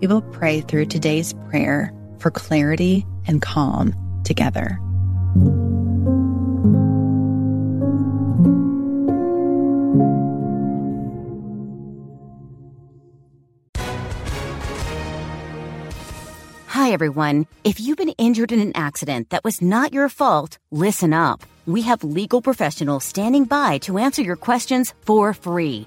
we will pray through today's prayer for clarity and calm together. Hi, everyone. If you've been injured in an accident that was not your fault, listen up. We have legal professionals standing by to answer your questions for free.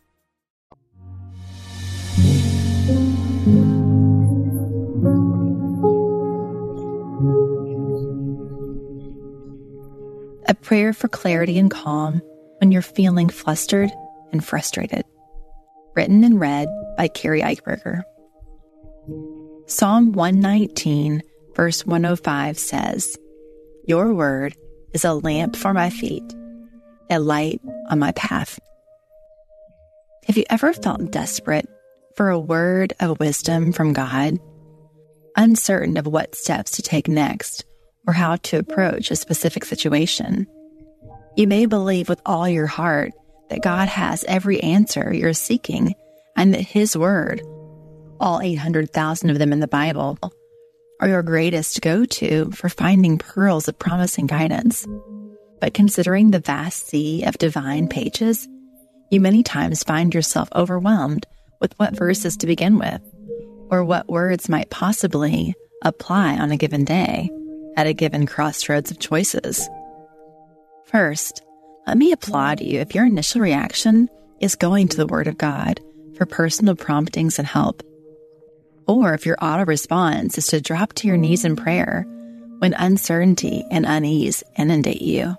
Prayer for clarity and calm when you're feeling flustered and frustrated. Written and read by Keri Eichberger. Psalm 119, verse 105 says, Your word is a lamp for my feet, a light on my path. Have you ever felt desperate for a word of wisdom from God? Uncertain of what steps to take next or how to approach a specific situation. You may believe with all your heart that God has every answer you're seeking and that His Word, all 800,000 of them in the Bible, are your greatest go to for finding pearls of promising guidance. But considering the vast sea of divine pages, you many times find yourself overwhelmed with what verses to begin with, or what words might possibly apply on a given day at a given crossroads of choices. First, let me applaud you if your initial reaction is going to the Word of God for personal promptings and help. Or if your auto response is to drop to your knees in prayer when uncertainty and unease inundate you.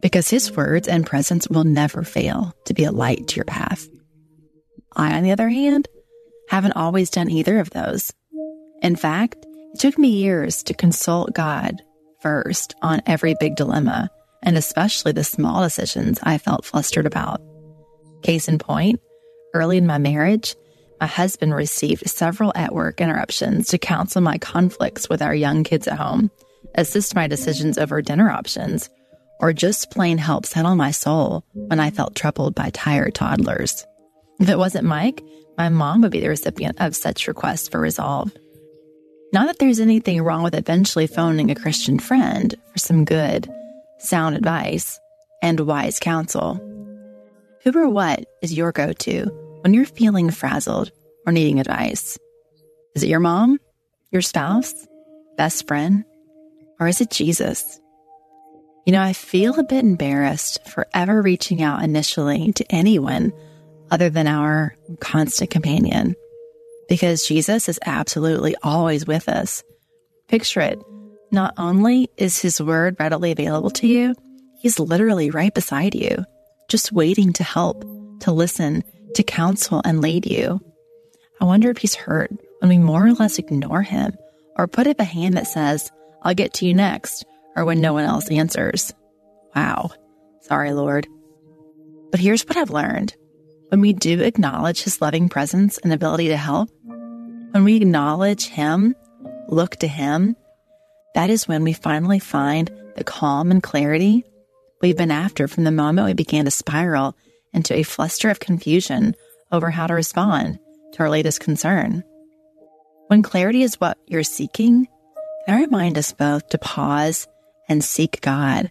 Because His words and presence will never fail to be a light to your path. I, on the other hand, haven't always done either of those. In fact, it took me years to consult God first on every big dilemma, and especially the small decisions I felt flustered about. Case in point, early in my marriage, my husband received several at work interruptions to counsel my conflicts with our young kids at home, assist my decisions over dinner options, or just plain help settle my soul when I felt troubled by tired toddlers. If it wasn't Mike, my mom would be the recipient of such requests for resolve. Not that there's anything wrong with eventually phoning a Christian friend for some good, sound advice and wise counsel. Who or what is your go to when you're feeling frazzled or needing advice? Is it your mom, your spouse, best friend, or is it Jesus? You know, I feel a bit embarrassed for ever reaching out initially to anyone other than our constant companion because Jesus is absolutely always with us. Picture it. Not only is his word readily available to you, he's literally right beside you, just waiting to help, to listen, to counsel and lead you. I wonder if he's hurt when we more or less ignore him or put up a hand that says, I'll get to you next, or when no one else answers. Wow. Sorry, Lord. But here's what I've learned. When we do acknowledge his loving presence and ability to help, when we acknowledge Him, look to Him, that is when we finally find the calm and clarity we've been after from the moment we began to spiral into a fluster of confusion over how to respond to our latest concern. When clarity is what you're seeking, I remind us both to pause and seek God?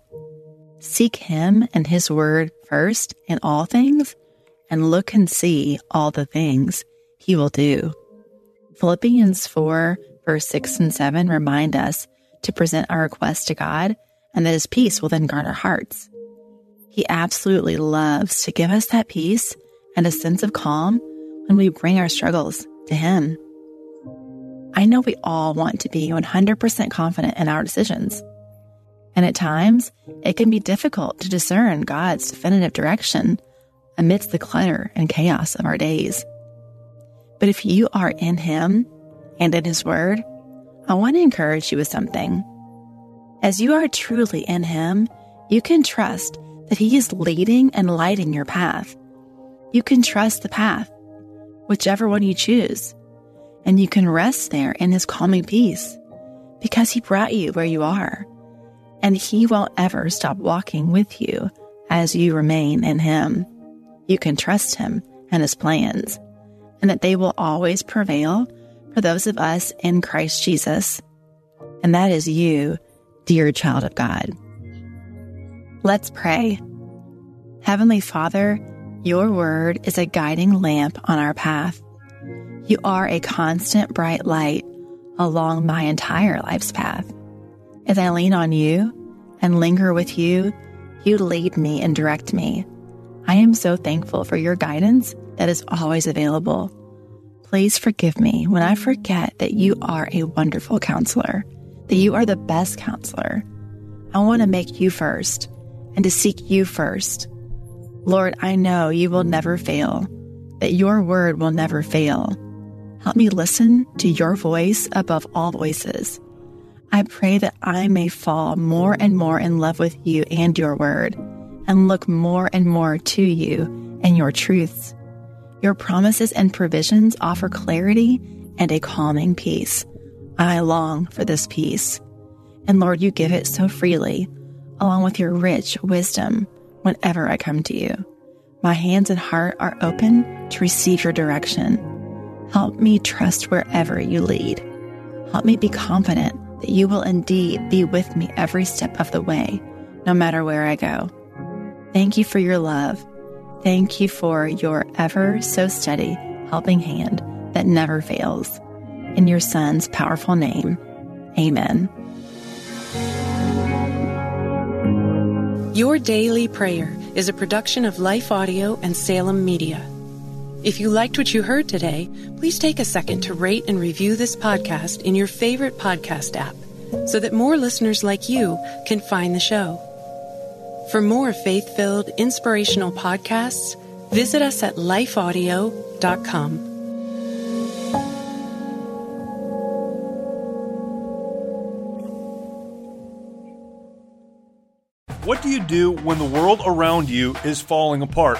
Seek Him and His Word first in all things, and look and see all the things He will do. Philippians 4, verse 6 and 7 remind us to present our requests to God and that His peace will then guard our hearts. He absolutely loves to give us that peace and a sense of calm when we bring our struggles to Him. I know we all want to be 100% confident in our decisions. And at times, it can be difficult to discern God's definitive direction amidst the clutter and chaos of our days. But if you are in Him and in His Word, I want to encourage you with something. As you are truly in Him, you can trust that He is leading and lighting your path. You can trust the path, whichever one you choose, and you can rest there in His calming peace because He brought you where you are, and He won't ever stop walking with you as you remain in Him. You can trust Him and His plans and that they will always prevail for those of us in Christ Jesus. And that is you, dear child of God. Let's pray. Heavenly Father, your word is a guiding lamp on our path. You are a constant bright light along my entire life's path. As I lean on you and linger with you, you lead me and direct me. I am so thankful for your guidance that is always available. Please forgive me when I forget that you are a wonderful counselor, that you are the best counselor. I want to make you first and to seek you first. Lord, I know you will never fail, that your word will never fail. Help me listen to your voice above all voices. I pray that I may fall more and more in love with you and your word, and look more and more to you and your truths. Your promises and provisions offer clarity and a calming peace. I long for this peace. And Lord, you give it so freely, along with your rich wisdom, whenever I come to you. My hands and heart are open to receive your direction. Help me trust wherever you lead. Help me be confident that you will indeed be with me every step of the way, no matter where I go. Thank you for your love Thank you for your ever so steady helping hand that never fails. In your Son's powerful name, amen. Your Daily Prayer is a production of Life Audio and Salem Media. If you liked what you heard today, please take a second to rate and review this podcast in your favorite podcast app so that more listeners like you can find the show. For more faith filled, inspirational podcasts, visit us at lifeaudio.com. What do you do when the world around you is falling apart?